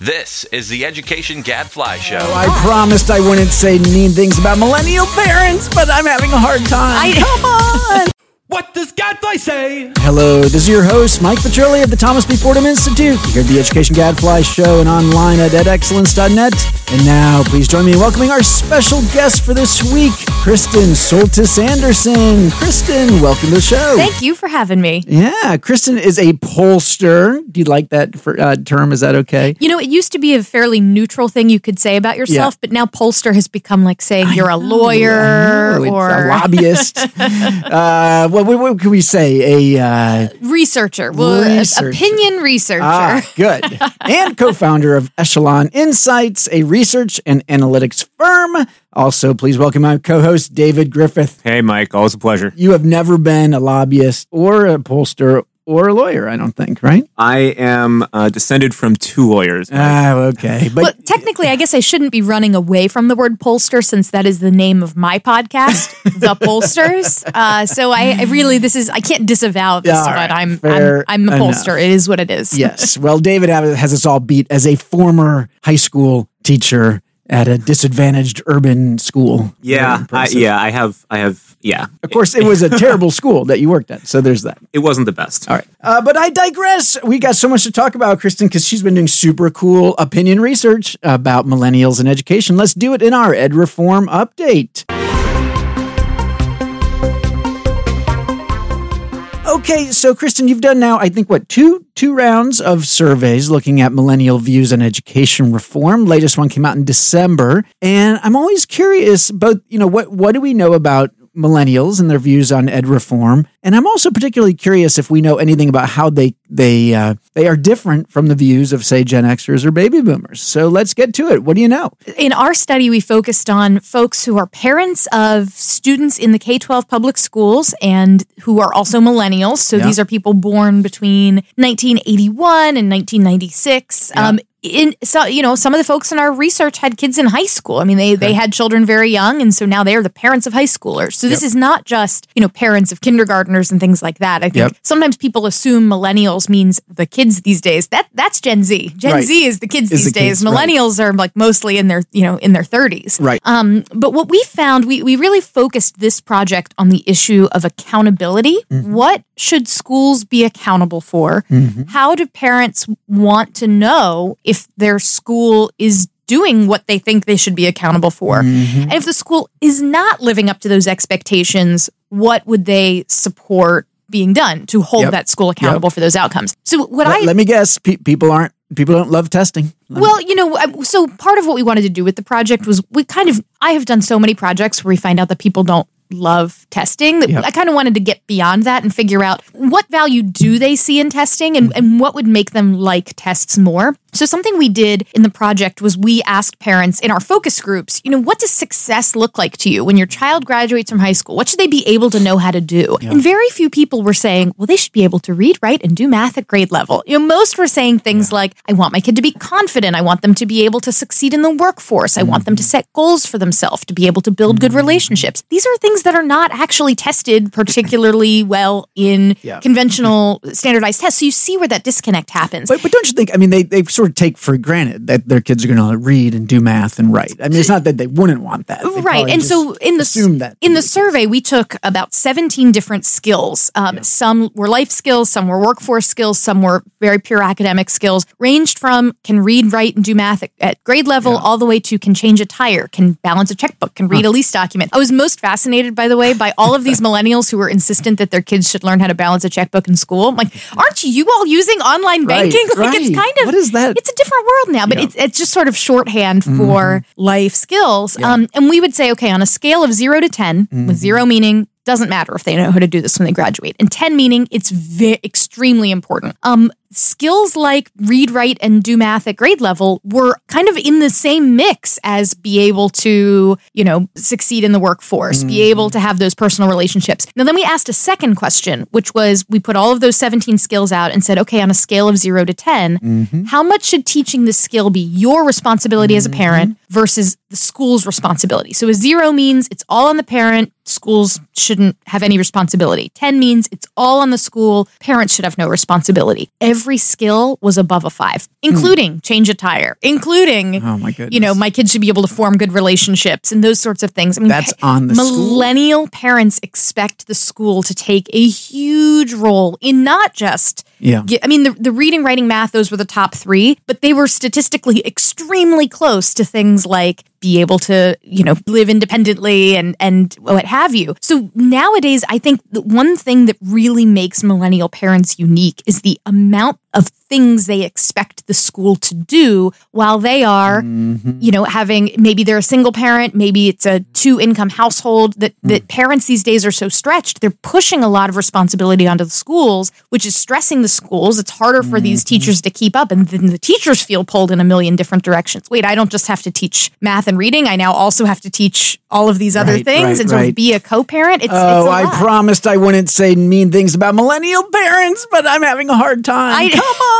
This is the Education Gadfly Show. I promised I wouldn't say mean things about millennial parents, but I'm having a hard time. Come on. What does Gadfly say? Hello, this is your host, Mike Petrilli of the Thomas B. Fordham Institute. You hear the Education Gadfly Show and online at edexcellence.net. And now, please join me in welcoming our special guest for this week, Kristen Soltis Anderson. Kristen, welcome to the show. Thank you for having me. Yeah, Kristen is a pollster. Do you like that for, uh, term? Is that okay? You know, it used to be a fairly neutral thing you could say about yourself, but now pollster has become like saying you're a lawyer or a lobbyist. uh, what, what, what can we say? A uh, researcher, well, Researcher. opinion researcher. ah, good, and co-founder of Echelon Insights, a research and analytics firm. Also, please welcome my co-host David Griffith. Hey, Mike. Always a pleasure. You have never been a lobbyist or a pollster or a lawyer, I don't think, right? I am uh, descended from two lawyers. Ah, okay, but Well, technically, I guess I shouldn't be running away from the word pollster since that is the name of my podcast, The Pollsters. Uh, so I, I really, this is, I can't disavow this, All but right, I'm, fair I'm, I'm a enough. It is what it is. yes. Well, David have- has us all beat as a former high school teacher at a disadvantaged urban school. Yeah, I, yeah. I have, I have. Yeah, Of course, it was a terrible school that you worked at, so there's that. it wasn't the best. All right. Uh, but I digress. We got so much to talk about, Kristen, because she's been doing super cool opinion research about millennials and education. Let's do it in our Ed Reform update. Okay, so Kristen, you've done now, I think, what two two rounds of surveys looking at millennial views on education reform. Latest one came out in December, and I'm always curious about you know what what do we know about millennials and their views on ed reform, and I'm also particularly curious if we know anything about how they they uh, they are different from the views of say Gen Xers or baby boomers. So let's get to it. What do you know? In our study, we focused on folks who are parents of students in the K 12 public schools and who are also millennials. So Yeah. these are people born between 1981 and 1996. Um, in so you know some of the folks in our research had kids in high school. I mean they they had children very young and so now they are the parents of high schoolers. So this is not just you know parents of kindergartners and things like that. I think Yep. sometimes people assume millennials means the kids these days. That that's Gen Z. Gen Right. Z is the kids Is these the days. kids, right. Millennials are like mostly in their you know in their 30s. Right. Um, but what we found, we, we really focused this project on the issue of accountability. Mm-hmm. What should schools be accountable for? How do parents want to know if their school is doing what they think they should be accountable for? Mm-hmm. And if the school is not living up to those expectations, what would they support being done to hold Yep. that school accountable for those outcomes? So what Let, I let me guess. Pe- people aren't people don't love testing. well, you know, so part of what we wanted to do with the project was we kind of, I have done so many projects where we find out that people don't love testing that Yep. I kind of wanted to get beyond that and figure out what value do they see in testing and, and what would make them like tests more. So something we did in the project was we asked parents in our focus groups, you know, what does success look like to you when your child graduates from high school? What should they be able to know how to do? And very few people were saying, well, they should be able to read, write, and do math at grade level. You know, most were saying things like, I want my kid to be confident. I want them to be able to succeed in the workforce. I want them to mm-hmm. set goals for themselves, to be able to build good mm-hmm. relationships. These are things that are not actually tested particularly well in Yeah. conventional standardized tests. So you see where that disconnect happens. But, but don't you think? I mean, they, they sort of take for granted that their kids are going to read and do math and write. I mean, it's not that they wouldn't want that, They right and so in the in the survey we took about 17 different skills. Um, some were life skills some were workforce skills some were very pure academic skills ranged from can read write and do math at, at grade level all the way to can change a tire can balance a checkbook can read a lease document. I was most fascinated by the way by all of these millennials who were insistent that their kids should learn how to balance a checkbook in school. I'm like aren't you all using online Right, banking? Like it's kind of What is that? It's a different world now but Yeah. it's, it's just sort of shorthand for life skills. Um, and we would say okay on a scale of 0 to 10 with 0 meaning doesn't matter if they know how to do this when they graduate. And 10 meaning it's ve- extremely important. Um, skills like read write and do math at grade level were kind of in the same mix as be able to you know succeed in the workforce be able mm-hmm. to have those personal relationships. Now then we asked a second question which was we put all of those 17 skills out and said okay on a scale of 0 to 10 mm-hmm. how much should teaching this skill be your responsibility as a mm-hmm. parent versus the school's responsibility? So a 0 means it's all on the parent. Schools shouldn't have any responsibility. 10 means it's all on the school. Parents should have no responsibility. Every skill was above a five, including change a tire, including, Oh, my goodness. you know, my kids should be able to form good relationships and those sorts of things. I mean, That's on the school. millennial parents expect the school to take a huge role in not just Yeah. I mean, the, the reading, writing, math, those were the top three, but they were statistically extremely close to things like be able to, you know, live independently and, and what have you. So nowadays, I think the one thing that really makes millennial parents unique is the amount of things they expect the school to do while they are, mm-hmm. you know, having maybe they're a single parent, maybe it's a two income household that, hmm. that parents these days are so stretched. They're pushing a lot of responsibility onto the schools, which is stressing the schools. It's harder for these mm-hmm. teachers to keep up. And then the teachers feel pulled in a million different directions. Wait, I don't just have to teach math and reading. I now also have to teach all of these other Right, things right, and sort right. of be a co-parent. It's, Oh, it's I promised I wouldn't say mean things about millennial parents, but I'm having a hard time. I- Come on.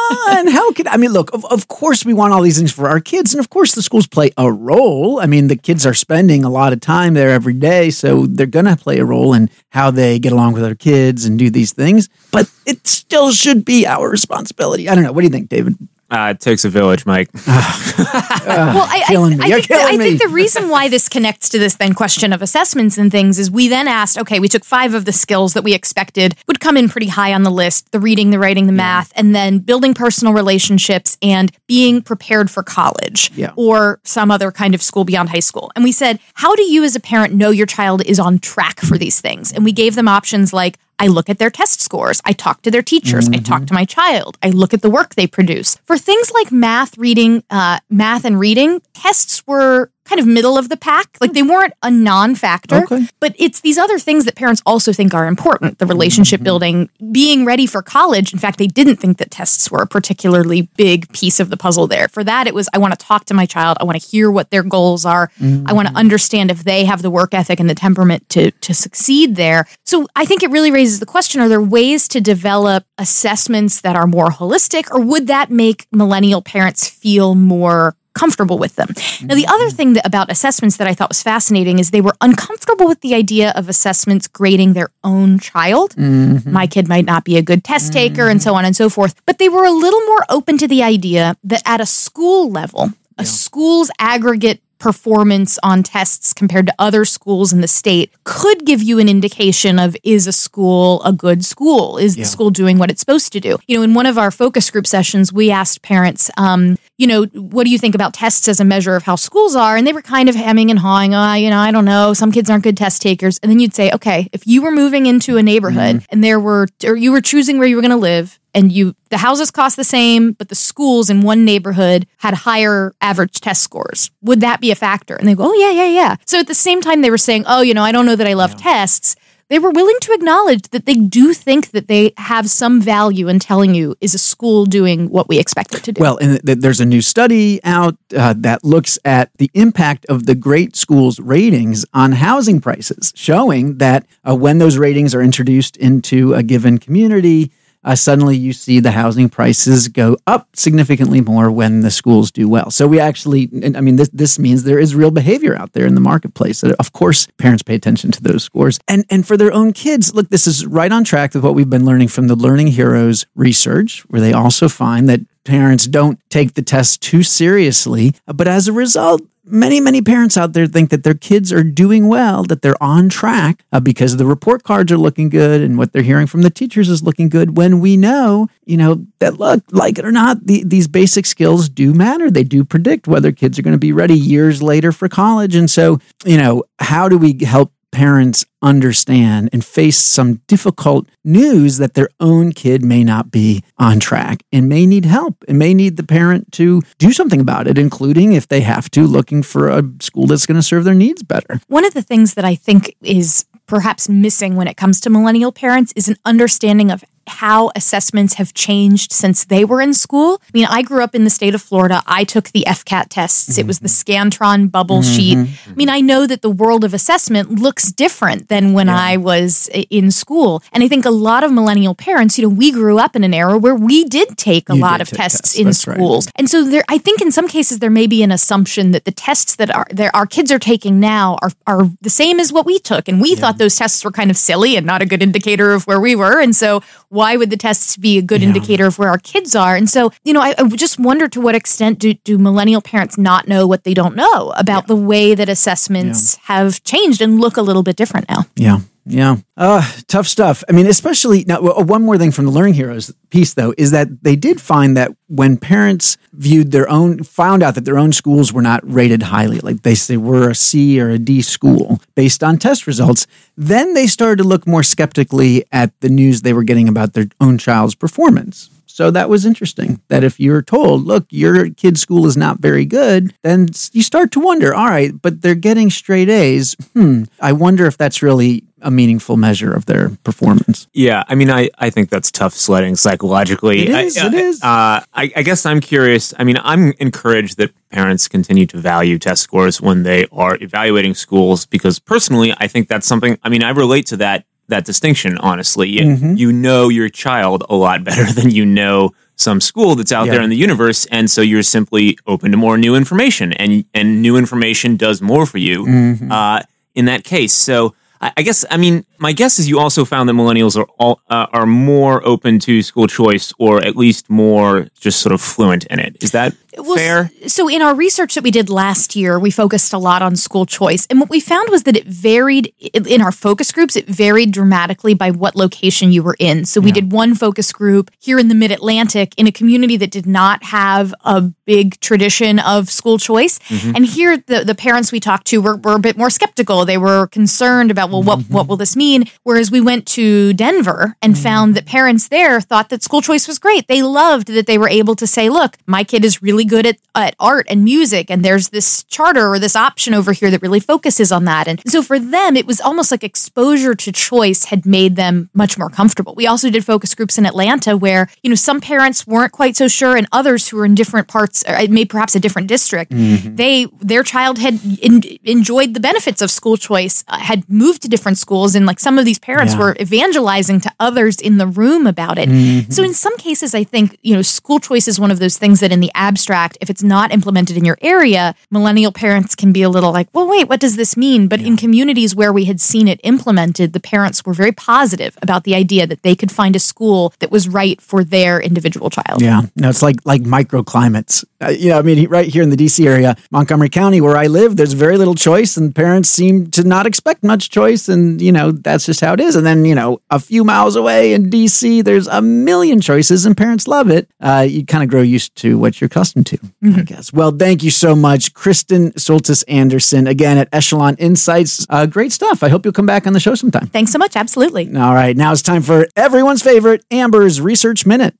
How could I mean, look, of, of course we want all these things for our kids, and of course the schools play a role. I mean, the kids are spending a lot of time there every day, so they're to play a role in how they get along with other kids and do these things, but it still should be our responsibility. I don't know. What do you think, David? Uh, it takes a village, Mike. well, I, killing I, me. I You're think, the, killing I think the reason why this connects to this then question of assessments and things is we then asked, okay, we took five of the skills that we expected would come in pretty high on the list the reading, the writing, the math, and then building personal relationships and being prepared for college Yeah. or some other kind of school beyond high school. And we said, how do you as a parent know your child is on track for these things? And we gave them options like, I look at their test scores. I talk to their teachers. I talk to my child. I look at the work they produce. For things like math, reading, uh, math and reading, tests were kind of middle of the pack. Like they weren't a non-factor, Okay. but it's these other things that parents also think are important. The relationship mm-hmm. building, being ready for college. In fact, they didn't think that tests were a particularly big piece of the puzzle there. For that, it was I want to talk to my child. I want to hear what their goals are. I want to mm-hmm. understand if they have the work ethic and the temperament to to succeed there. So I think it really raises the question: Are there ways to develop assessments that are more holistic, or would that make millennial parents feel more comfortable with them. Now, the mm-hmm. other thing that, about assessments that I thought was fascinating is they were uncomfortable with the idea of assessments grading their own child. Mm-hmm. My kid might not be a good test taker, and so mm. on and so forth. But they were a little more open to the idea that at a school level, a school's aggregate performance on tests compared to other schools in the state could give you an indication of is a school a good school is the school doing what it's supposed to do you know in one of our focus group sessions we asked parents um, you know what do you think about tests as a measure of how schools are? And they were kind of hemming and hawing uh, you know i don't know. Some kids aren't good test takers. And then you'd say okay if you were moving into a neighborhood and there were or you were choosing where you were going to live and you the houses cost the same but the schools in one neighborhood had higher average test scores would that be a factor? And they go oh yeah yeah yeah. So at the same time they were saying oh you know i don't know that i love tests they were willing to acknowledge that they do think that they have some value in telling you is a school doing what we expect it to do? Well, and th- there's a new study out uh, that looks at the impact of the great schools ratings on housing prices, showing that uh, when those ratings are introduced into a given community, uh, suddenly you see the housing prices go up significantly more when the schools do well. So we actually, I mean, this this means there is real behavior out there in the marketplace. That of course parents pay attention to those scores, and and for their own kids. Look, this is right on track with what we've been learning from the Learning Heroes research, where they also find that parents don't take the test too seriously, but as a result. Many, many parents out there think that their kids are doing well, that they're on track uh, because the report cards are looking good and what they're hearing from the teachers is looking good. When we know, you know, that look, like it or not, the, these basic skills do matter. They do predict whether kids are going to be ready years later for college. And so, you know, how do we help parents understand and face some difficult news that their own kid may not be on track and may need help and may need the parent to do something about it, including if they have to, looking for a school that's going to serve their needs better. One of the things that I think is perhaps missing when it comes to millennial parents is an understanding of how assessments have changed since they were in school. I mean, I grew up in the state of Florida. I took the FCAT tests. It was the mm-hmm. Scantron bubble mm-hmm. sheet. Mm-hmm. I mean, I know that the world of assessment looks different than when I was in school. And I think a lot of millennial parents, you know, we grew up in an era where we did take a You lot of tests tests. in That's right. schools. And so there I think in some cases there may be an assumption that the tests that our there our kids are taking now are are the same as what we took and we thought those tests were kind of silly and not a good indicator of where we were and so why would the tests be a good indicator of where our kids are? And so, you know, I, I just wonder to what extent do, do millennial parents not know what they don't know about the way that assessments have changed and look a little bit different now? Yeah. Yeah. Uh, tough stuff. I mean, especially now, one more thing from the Learning Heroes piece, though, is that they did find that when parents viewed their own, found out that their own schools were not rated highly, like they say were a C or a D school based on test results, then they started to look more skeptically at the news they were getting about their own child's performance. So that was interesting that if you're told, look, your kid's school is not very good, then you start to wonder, all right, but they're getting straight A's. Hmm, I wonder if that's really a meaningful measure of their performance. Yeah, I mean, I, I think that's tough sledding psychologically. It is, I, it is. Uh, I, I guess I'm curious. I mean, I'm encouraged that parents continue to value test scores when they are evaluating schools because personally, I think that's something. I mean, I relate to that that distinction. Honestly, you, Mm-hmm. you know your child a lot better than you know some school that's out Yeah. there in the universe, and so you're simply open to more new information, and and new information does more for you Mm-hmm. uh, in that case. So. I I guess I mean my guess is you also found that millennials are all uh, are more open to school choice or at least more just sort of fluent in it. Is that Well, fair? So, in our research that we did last year, we focused a lot on school choice. And what we found was that it varied in our focus groups, it varied dramatically by what location you were in. So, we did one focus group here in the mid Atlantic in a community that did not have a big tradition of school choice. And here, the, the parents we talked to were, were a bit more skeptical. They were concerned about, well, what, what will this mean? Whereas we went to Denver and mm. found that parents there thought that school choice was great. They loved that they were able to say, look, my kid is really good at, at art and music, and there's this charter or this option over here that really focuses on that. And so for them, it was almost like exposure to choice had made them much more comfortable. We also did focus groups in Atlanta where, you know, some parents weren't quite so sure, and others who were in different parts, or uh, maybe perhaps a different district, mm-hmm. they their child had en- enjoyed the benefits of school choice, uh, had moved to different schools, and like some of these parents Yeah. were evangelizing to others in the room about it. So in some cases, I think you know school choice is one of those things that in the abstract, if it's not implemented in your area, millennial parents can be a little like, well, wait, what does this mean? But in communities where we had seen it implemented, the parents were very positive about the idea that they could find a school that was right for their individual child. Yeah, no, it's like like microclimates. Uh, you know, I mean, right here in the DC area, Montgomery County, where I live, there's very little choice, and parents seem to not expect much choice, and you know that's just how it is. And then you know, a few miles away in DC, there's a million choices, and parents love it. Uh, you kind of grow used to what you're accustomed to, I guess. Well, thank you so much, Kristen Soltis Anderson, again at Echelon Insights. Uh, great stuff. I hope you'll come back on the show sometime. Thanks so much. Absolutely. All right, now it's time for everyone's favorite Amber's Research Minute.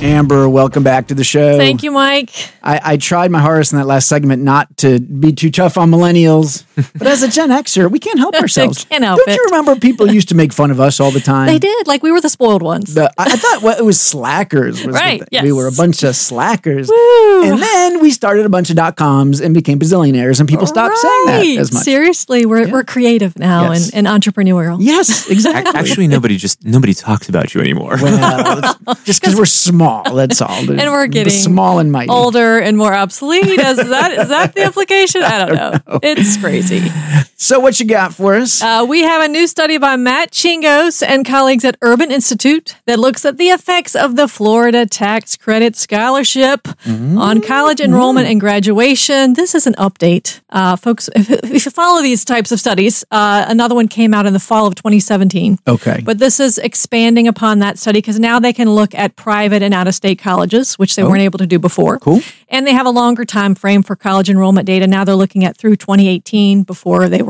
Amber, welcome back to the show. Thank you, Mike. I, I tried my hardest in that last segment not to be too tough on millennials, but as a Gen Xer, we can't help ourselves. Can't help Don't you remember people used to make fun of us all the time? They did. Like we were the spoiled ones. The, I, I thought well, it was slackers. Was Right, thing. yes. We were a bunch of slackers. Woo. And then we started a bunch of dot coms and became bazillionaires, and people stopped saying that as much. Seriously, we're, we're creative now Yes. and, and entrepreneurial. Yes, exactly. Actually, nobody just nobody talks about you anymore. Well, just because we're small, that's all. And we're getting small and mighty. Older and more obsolete. Is that is that the implication? I don't know. It's crazy. So, what you got for us? Uh, we have a new study by Matt Chingos and colleagues at Urban Institute that looks at the effects of the Florida Tax Credit Scholarship on college enrollment and graduation. This is an update. Uh, folks, if, if you follow these types of studies, uh, another one came out in the fall of 2017. okay. But this is expanding upon that study because now they can look at private and out of state colleges, which they weren't able to do before. Cool. And they have a longer time frame for college enrollment data. Now they're looking at through 2018 before they were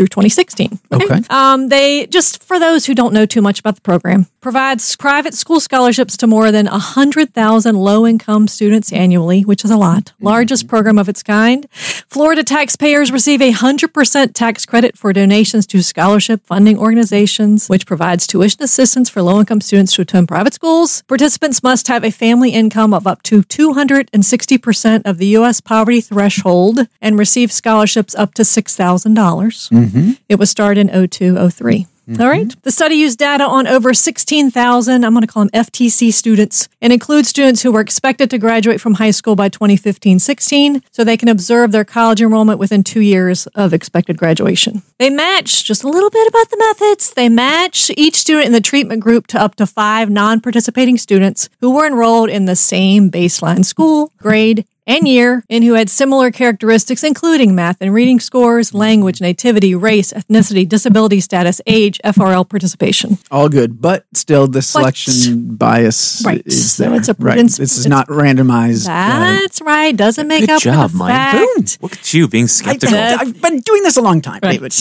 through 2016. Okay. Um, they just for those who don't know too much about the program provides private school scholarships to more than 100,000 low-income students annually, which is a lot. Mm-hmm. Largest program of its kind. Florida taxpayers receive a 100% tax credit for donations to scholarship funding organizations, which provides tuition assistance for low-income students to attend private schools. Participants must have a family income of up to 260% of the U.S. poverty threshold and receive scholarships up to $6,000. Mm-hmm. It was started in 0203. All right. Mm-hmm. The study used data on over 16,000, I'm going to call them FTC students, and includes students who were expected to graduate from high school by 2015 16, so they can observe their college enrollment within two years of expected graduation. They match, just a little bit about the methods, they match each student in the treatment group to up to five non participating students who were enrolled in the same baseline school, grade, and year, and who had similar characteristics, including math and reading scores, language, nativity, race, ethnicity, disability status, age, FRL participation. All good, but still the selection bias Right. is So there. it's a- right. it's- this is it's- not randomized. uh, That's right. Doesn't make Good up job, for the Mike. fact. Look at you being skeptical. I, skeptical. have been doing this a long time, Right. David.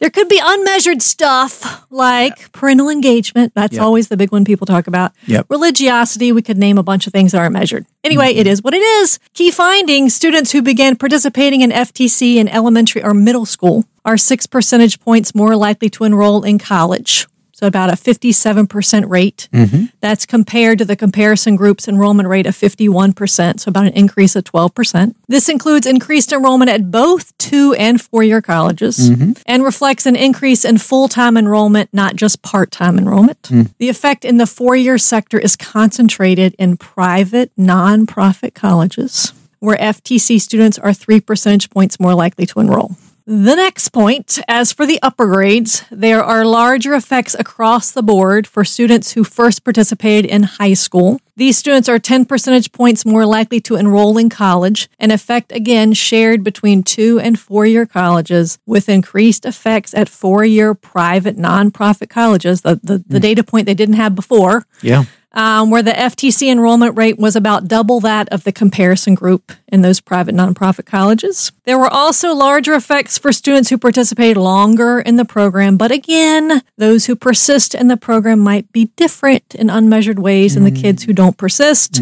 There could be unmeasured stuff like parental engagement. That's Yep. always the big one people talk about. Yep. Religiosity. We could name a bunch of things that aren't measured. Anyway, it is what it is. Key findings students who began participating in FTC in elementary or middle school are six percentage points more likely to enroll in college. So about a 57% rate. Mm-hmm. That's compared to the comparison group's enrollment rate of 51%, so about an increase of 12%. This includes increased enrollment at both two and four year colleges mm-hmm. and reflects an increase in full time enrollment, not just part time enrollment. Mm. The effect in the four year sector is concentrated in private nonprofit colleges, where FTC students are three percentage points more likely to enroll. The next point, as for the upper grades, there are larger effects across the board for students who first participated in high school. These students are 10 percentage points more likely to enroll in college, an effect again shared between two and four year colleges, with increased effects at four year private nonprofit colleges, the, the, the hmm. data point they didn't have before Yeah. Um, where the FTC enrollment rate was about double that of the comparison group in those private nonprofit colleges. There were also larger effects for students who participated longer in the program, but again, those who persist in the program might be different in unmeasured ways than the kids who don't persist.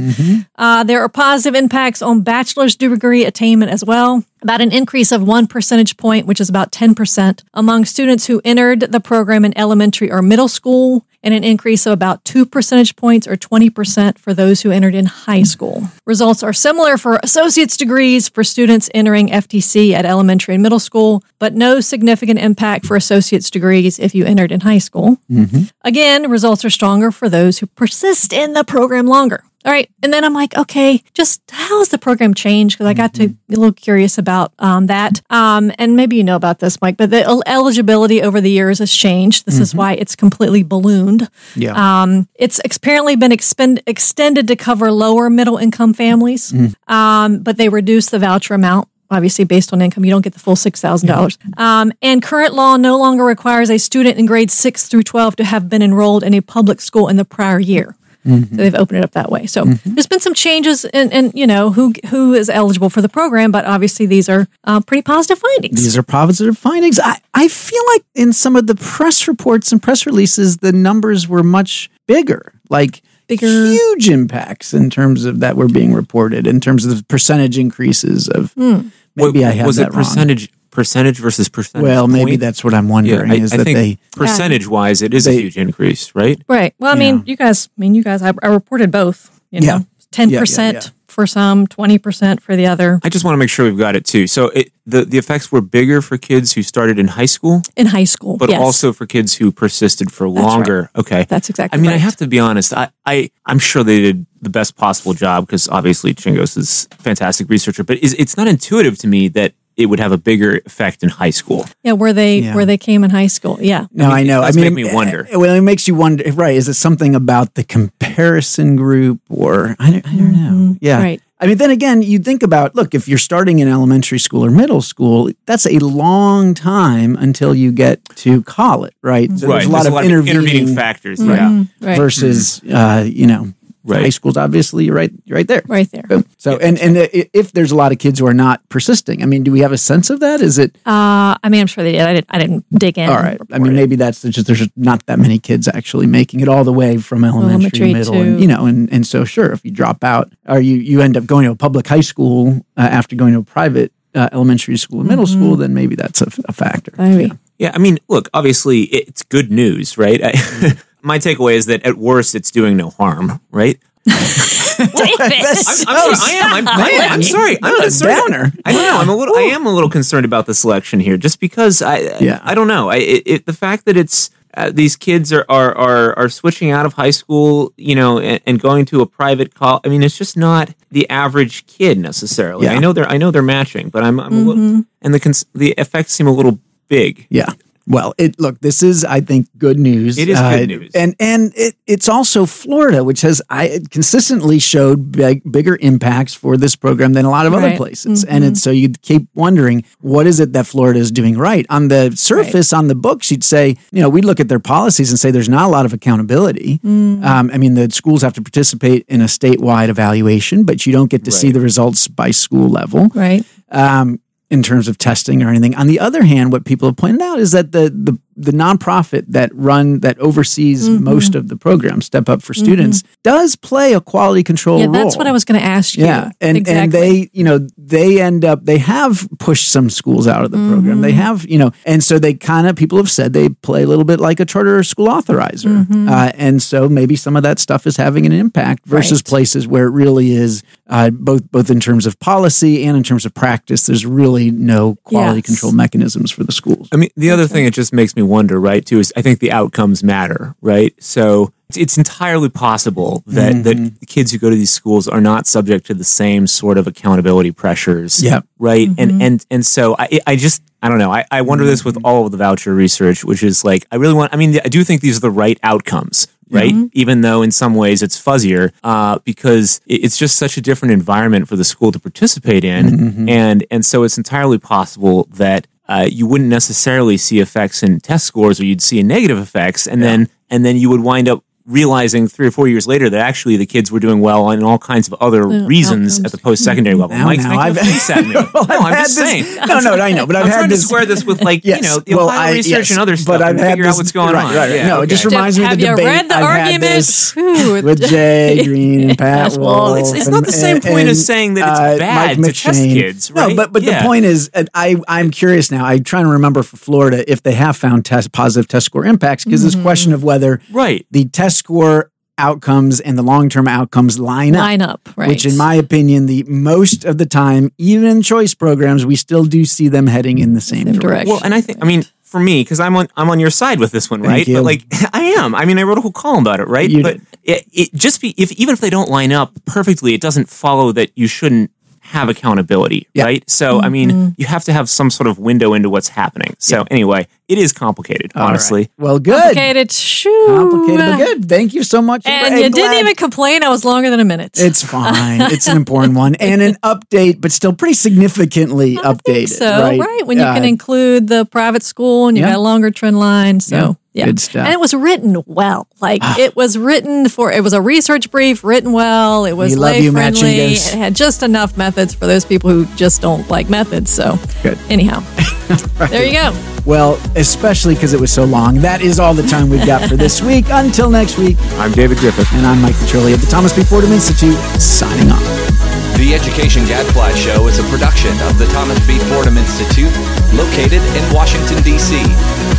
Uh, there are positive impacts on bachelor's degree attainment as well. About an increase of one percentage point, which is about 10%, among students who entered the program in elementary or middle school, and an increase of about two percentage points or 20% for those who entered in high school. Results are similar for associate's degrees for students entering FTC at elementary and middle school, but no significant impact for associate's degrees if you entered in high school. Mm-hmm. Again, results are stronger for those who persist in the program longer. All right. And then I'm like, okay, just how has the program changed? Because I got to be a little curious about um, that. Um, and maybe you know about this, Mike, but the el- eligibility over the years has changed. This is why it's completely ballooned. Yeah. Um, it's apparently been expend- extended to cover lower middle income families, um, but they reduced the voucher amount. Obviously, based on income, you don't get the full six thousand dollars. Um, and current law no longer requires a student in grades six through twelve to have been enrolled in a public school in the prior year. So they've opened it up that way. So mm-hmm. there's been some changes in, in you know who who is eligible for the program, but obviously these are uh, pretty positive findings. These are positive findings. I, I feel like in some of the press reports and press releases, the numbers were much bigger, like Bigger. huge impacts in terms of that were being reported, in terms of the percentage increases of. Hmm. Maybe Wa- I have was that it percentage percentage versus percentage? Well, maybe point? that's what I'm yeah. wondering I, is I that think they. percentage wise, it is They- a huge increase, right? Right. Well, I mean, you guys, I mean, you guys, I, I reported both. You Yeah. know, ten Yeah, yeah, percent yeah. for some, twenty percent for the other I just want to make sure we've got it too. So it, the the effects were bigger for kids who started in high school, in high school. but yes. also for kids who persisted for right. longer. Okay, That's exactly I mean, I have to be honest. I, I I'm sure they did the best possible job because obviously Chingos is a fantastic researcher, but it's, it's not intuitive to me that it would have a bigger effect in high school. yeah, where they Yeah. where they came in high school. Yeah. No, I, mean, it know. I does mean, make me wonder. uh, Well, it makes you wonder. Right? Is it something about the comparison group, or I don't, I don't know? Yeah. Mm-hmm. Right. I mean, then again, you think about look, if you're starting in elementary school or middle school, that's a long time until you get to college, right? So there's a lot of intervening, factors. Mm-hmm. Yeah, Right. versus, uh, you know, Right. high school's obviously right, right there. right there. Boom. So, and and i- if there's a lot of kids who are not persisting, I mean, do we have a sense of that? Is it Uh, I mean, I'm sure they did. I didn't. I didn't dig in. All right. I mean, it. maybe that's just there's not that many kids actually making it all the way from elementary, Elementary middle, and to- you know, and and so sure, if you drop out or you you end up going to a public high school uh, after going to a private uh, elementary school and middle school, then maybe that's a, a factor. Maybe. Yeah, I mean, look, obviously it's good news, right? I, my takeaway is that at worst it's doing no harm, right? I'm, I'm sorry, I am. I'm, I am. I'm sorry. I'm What a concerned. downer. I don't know. I'm a little. I am a little concerned about the selection here, just because I. Yeah. I don't know. I, it, it, the fact that it's uh, these kids are, are are are switching out of high school, you know, and, and going to a private college. I mean, it's just not the average kid necessarily. Yeah. I know they're I know they're matching, but I'm, I'm a little, and the cons- the effects seem a little big. Yeah. Well, it look. This is, I think, good news. It is good Uh, news. and and it, it's also Florida, which has I consistently showed big, bigger impacts for this program than a lot of other Right. places. And it's so you'd keep wondering what is it that Florida is doing right. On the surface, on the books, you'd say, you know, we look at their policies and say there's not a lot of accountability. Um, I mean, the schools have to participate in a statewide evaluation, but you don't get to see the results by school level Right. um, in terms of testing or anything. On the other hand, what people have pointed out is that the the the nonprofit that run that oversees Mm-hmm. most of the program, Step Up for Students, does play a quality control Yeah, role. that's what I was going to ask you. Yeah, and exactly. and they you know they end up they have pushed some schools out of the program. Mm-hmm. They have you know, and so they kind of people have said they play a little bit like a charter school authorizer, Mm-hmm. uh, and so maybe some of that stuff is having an impact versus Right. places where it really is uh, both both in terms of policy and in terms of practice. There's really no quality Yes. control mechanisms for the schools. I mean, the other thing it just makes me wonder, right? Too is I think the outcomes matter, right? So it's, it's entirely possible that mm-hmm. that the kids who go to these schools are not subject to the same sort of accountability pressures, Yep. right? And mm-hmm. and and so I I just I don't know. I, I wonder this with mm-hmm. all of the voucher research, which is like I really want. I mean, I do think these are the right outcomes. Right, even though in some ways it's fuzzier, uh, because it's just such a different environment for the school to participate in, and and so it's entirely possible that uh, you wouldn't necessarily see effects in test scores, or you'd see a negative effects, and then and then you would wind up realizing three or four years later that actually the kids were doing well in all kinds of other reasons outcomes. at the post-secondary level. Now, Mike's now, making I've- a face at me. Well, no, I've I'm just this- saying. No, no, I know, but I've I'm had trying this- to square this with like Yes. you know the Well, I- research yes. and other stuff, But I've and had figure this, out what's going right, on. Right, right. Yeah, no, it just okay. reminds me of the debate. read the I've had this with Jay Greene and Pat Well, it's, it's not the same point and, as saying that it's uh, bad to test kids, right? No, but but the point is, uh, I I'm curious now. I'm trying to remember for Florida if they have found test positive test score impacts because this question of whether Right. the test score outcomes and the long term outcomes line up. line up, right? Which, in my opinion, the most of the time, even in choice programs, we still do see them heading in the same, Same direction. direction. Well, and I think I mean for me because I'm on I'm on your side with this one, right? you. But like I am. I mean, I wrote a whole column about it, right? You but it, it just be if even if they don't line up perfectly, it doesn't follow that you shouldn't have accountability, Yeah. right? So I Mm-hmm. mean, you have to have some sort of window into what's happening. So anyway, it is complicated, All right. honestly. Well, good. complicated. Shoo. Complicated, but good. Thank you so much. And I'm you glad- didn't even complain. I was longer than a minute. It's fine. It's an important one and an update, but still pretty significantly I updated. think so, right? When you can include the private school and you yeah. got a longer trend line. So, Yeah, yeah. good stuff. Ah. And it was written well. Like it was written for, it was a research brief written well. It was We love lay you, friendly. It had just enough methods for those people who just don't like methods. So, Good. anyhow, there you go. well, especially because it was so long. That is all the time we've got for this week. Until next week, I'm David Griffith. and I'm Mike Petrilli of the Thomas B. Fordham Institute, signing off. The Education Gadfly Show is a production of the Thomas B. Fordham Institute, located in Washington, D.C.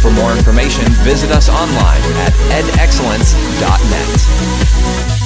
For more information, visit us online at edexcellence.net.